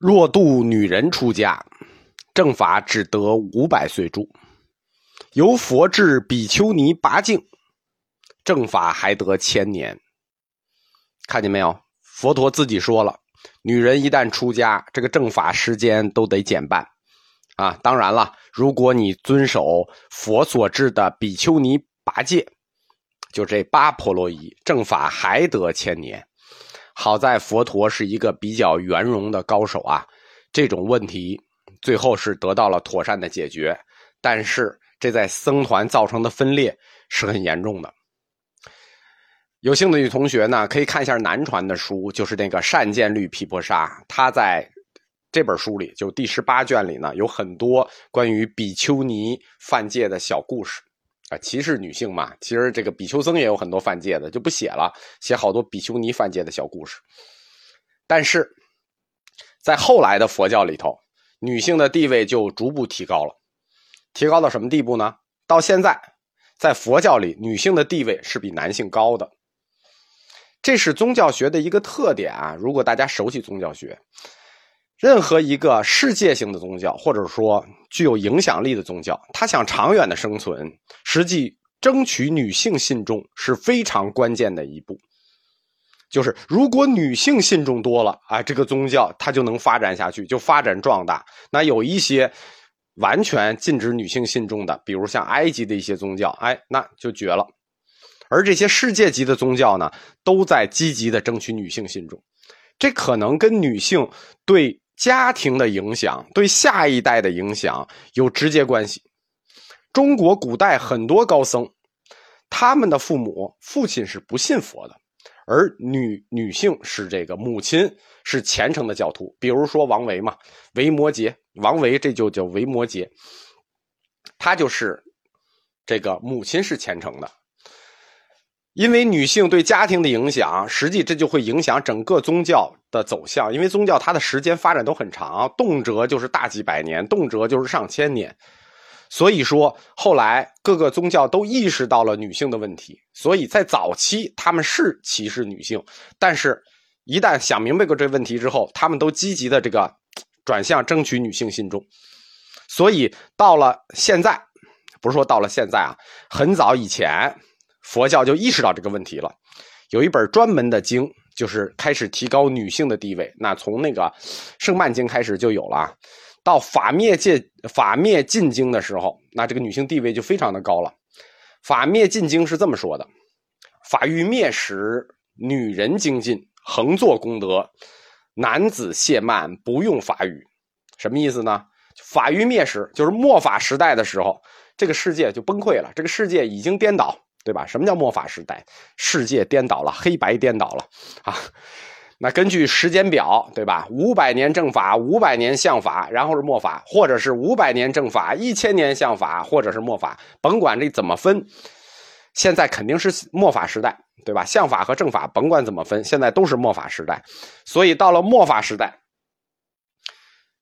若度女人出家，正法只得五百岁住；由佛至比丘尼拔净，正法还得千年。看见没有？佛陀自己说了，女人一旦出家，这个正法时间都得减半。啊，当然了，如果你遵守佛所制的比丘尼八戒，就这八婆罗夷，正法还得千年。好在佛陀是一个比较圆融的高手啊，这种问题最后是得到了妥善的解决。但是这在僧团造成的分裂是很严重的。有兴趣的同学呢，可以看一下南传的书，就是那个善见律毗婆沙，他在这本书里，就第十八卷里呢，有很多关于比丘尼犯戒的小故事。啊，歧视女性嘛，其实这个比丘僧也有很多犯戒的，就不写了，写好多比丘尼犯戒的小故事。但是，在后来的佛教里头，女性的地位就逐步提高了，提高到什么地步呢？到现在，在佛教里，女性的地位是比男性高的。这是宗教学的一个特点啊！如果大家熟悉宗教学。任何一个世界性的宗教，或者说具有影响力的宗教，它想长远的生存，实际争取女性信众是非常关键的一步。就是如果女性信众多了啊，这个宗教它就能发展下去，就发展壮大。那有一些完全禁止女性信众的，比如像埃及的一些宗教，哎，那就绝了。而这些世界级的宗教呢，都在积极的争取女性信众，这可能跟女性对。家庭的影响对下一代的影响有直接关系。中国古代很多高僧，他们的父母父亲是不信佛的，而女女性是这个母亲是虔诚的教徒。比如说王维嘛，维摩诘，王维这就叫维摩诘，他就是这个母亲是虔诚的。因为女性对家庭的影响，实际这就会影响整个宗教的走向。因为宗教它的时间发展都很长，动辄就是大几百年，动辄就是上千年。所以说，后来各个宗教都意识到了女性的问题，所以在早期他们是歧视女性，但是一旦想明白过这问题之后，他们都积极的这个转向争取女性信众。所以到了现在，不是说到了现在啊，很早以前。佛教就意识到这个问题了，有一本专门的经，就是开始提高女性的地位。那从那个《圣曼经》开始就有了，到法灭戒法灭禁经的时候，那这个女性地位就非常的高了。法灭禁经是这么说的：法欲灭时，女人精进，恒作功德；男子懈慢，不用法语。什么意思呢？法欲灭时，就是末法时代的时候，这个世界就崩溃了，这个世界已经颠倒。对吧？什么叫末法时代？世界颠倒了，黑白颠倒了啊！那根据时间表，对吧？五百年正法，五百年相法，然后是末法，或者是五百年正法，一千年相法，或者是末法，甭管这怎么分，现在肯定是末法时代，对吧？相法和正法，甭管怎么分，现在都是末法时代。所以到了末法时代，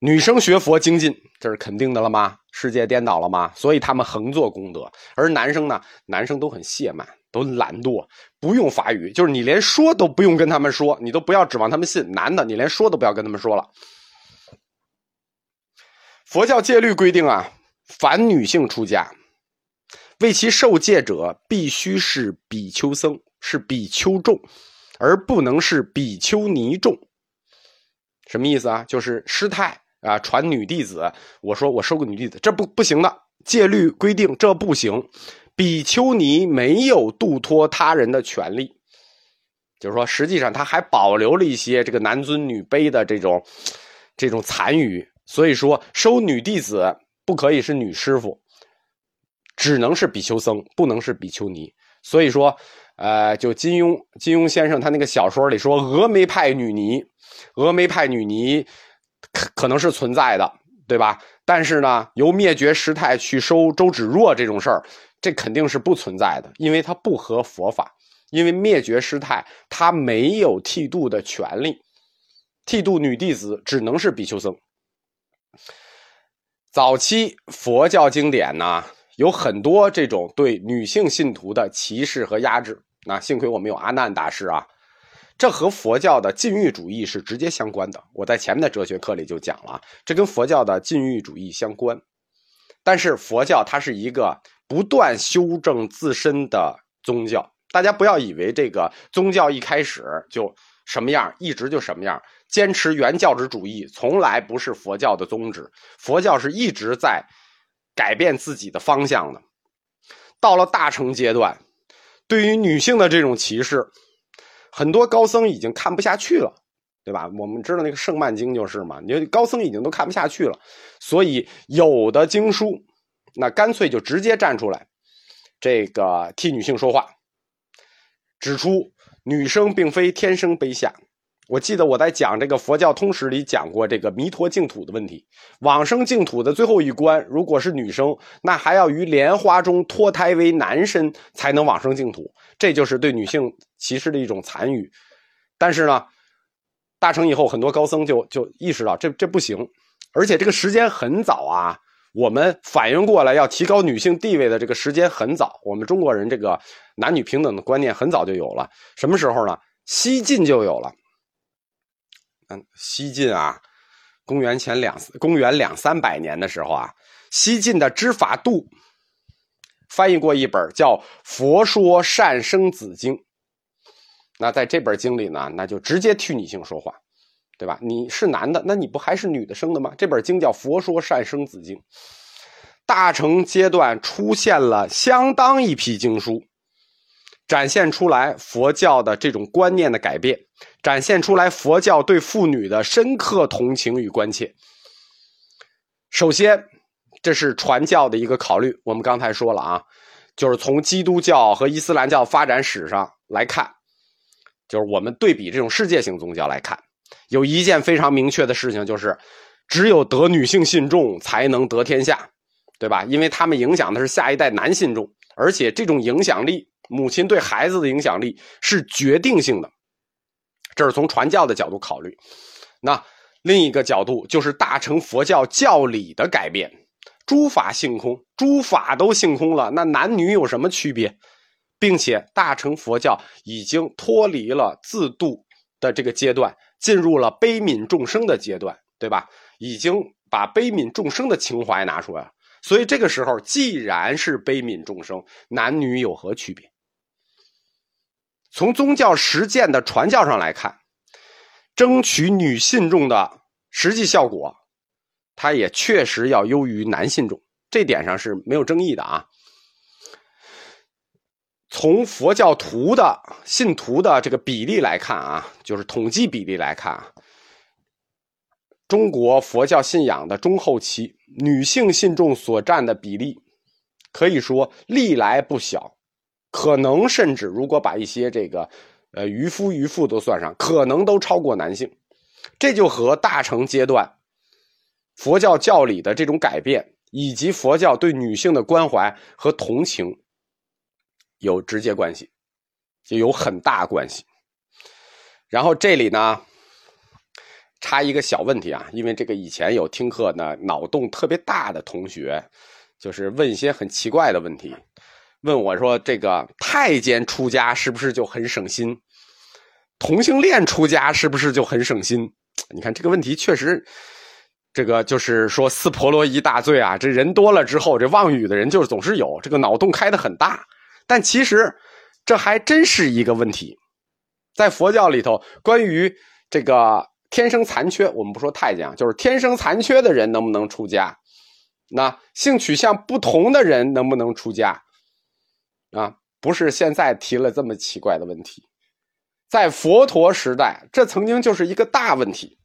女生学佛精进，这是肯定的了吗？世界颠倒了吗？所以他们横做功德，而男生呢？男生都很懈慢，都懒惰，不用法语，就是你连说都不用跟他们说，你都不要指望他们信。男的，你连说都不要跟他们说了。佛教戒律规定啊，凡女性出家，为其受戒者，必须是比丘僧，是比丘众，而不能是比丘尼众。什么意思啊？就是师太。啊，传女弟子，我说我收个女弟子，这不不行的，戒律规定这不行。比丘尼没有度脱他人的权利，就是说，实际上他还保留了一些这个男尊女卑的这种这种残余。所以说，收女弟子不可以是女师傅，只能是比丘僧，不能是比丘尼。所以说，呃，就金庸金庸先生他那个小说里说，峨眉派女尼，峨眉派女尼。可可能是存在的，对吧？但是呢，由灭绝师太去收周芷若这种事儿，这肯定是不存在的，因为它不合佛法。因为灭绝师太，他没有剃度的权利，剃度女弟子只能是比丘僧。早期佛教经典呢，有很多这种对女性信徒的歧视和压制。那幸亏我们有阿难大师啊。这和佛教的禁欲主义是直接相关的。我在前面的哲学课里就讲了，这跟佛教的禁欲主义相关。但是佛教它是一个不断修正自身的宗教，大家不要以为这个宗教一开始就什么样，一直就什么样。坚持原教旨主义从来不是佛教的宗旨，佛教是一直在改变自己的方向的。到了大乘阶段，对于女性的这种歧视，很多高僧已经看不下去了，对吧？我们知道那个《圣曼经》就是嘛，你高僧已经都看不下去了，所以有的经书那干脆就直接站出来，这个替女性说话，指出女生并非天生卑下。我记得我在讲这个佛教通史里讲过这个弥陀净土的问题。往生净土的最后一关，如果是女生，那还要于莲花中脱胎为男身才能往生净土。这就是对女性歧视的一种残余。但是呢，大成以后，很多高僧就就意识到这这不行，而且这个时间很早啊。我们反应过来要提高女性地位的这个时间很早，我们中国人这个男女平等的观念很早就有了。什么时候呢？西晋就有了。嗯，西晋啊，公元前两公元两三百年的时候啊，西晋的知法度翻译过一本叫《佛说善生子经》。那在这本经里呢，那就直接替女性说话，对吧？你是男的，那你不还是女的生的吗？这本经叫《佛说善生子经》，大乘阶段出现了相当一批经书。展现出来佛教的这种观念的改变，展现出来佛教对妇女的深刻同情与关切。首先，这是传教的一个考虑。我们刚才说了啊，就是从基督教和伊斯兰教发展史上来看，就是我们对比这种世界性宗教来看，有一件非常明确的事情，就是只有得女性信众才能得天下，对吧？因为他们影响的是下一代男信众，而且这种影响力。母亲对孩子的影响力是决定性的，这是从传教的角度考虑。那另一个角度就是大乘佛教教理的改变，诸法性空，诸法都性空了，那男女有什么区别？并且大乘佛教已经脱离了自度的这个阶段，进入了悲悯众生的阶段，对吧？已经把悲悯众生的情怀拿出来了。所以这个时候，既然是悲悯众生，男女有何区别？从宗教实践的传教上来看，争取女信众的实际效果，它也确实要优于男信众，这点上是没有争议的啊。从佛教徒的信徒的这个比例来看啊，就是统计比例来看啊，中国佛教信仰的中后期，女性信众所占的比例，可以说历来不小。可能甚至，如果把一些这个，呃，渔夫渔妇都算上，可能都超过男性。这就和大乘阶段佛教教理的这种改变，以及佛教对女性的关怀和同情有直接关系，就有很大关系。然后这里呢，插一个小问题啊，因为这个以前有听课呢，脑洞特别大的同学，就是问一些很奇怪的问题。问我说：“这个太监出家是不是就很省心？同性恋出家是不是就很省心？”你看这个问题确实，这个就是说撕婆罗夷大罪啊！这人多了之后，这妄语的人就是总是有，这个脑洞开的很大。但其实这还真是一个问题，在佛教里头，关于这个天生残缺，我们不说太监啊，就是天生残缺的人能不能出家？那性取向不同的人能不能出家？啊，不是现在提了这么奇怪的问题，在佛陀时代，这曾经就是一个大问题。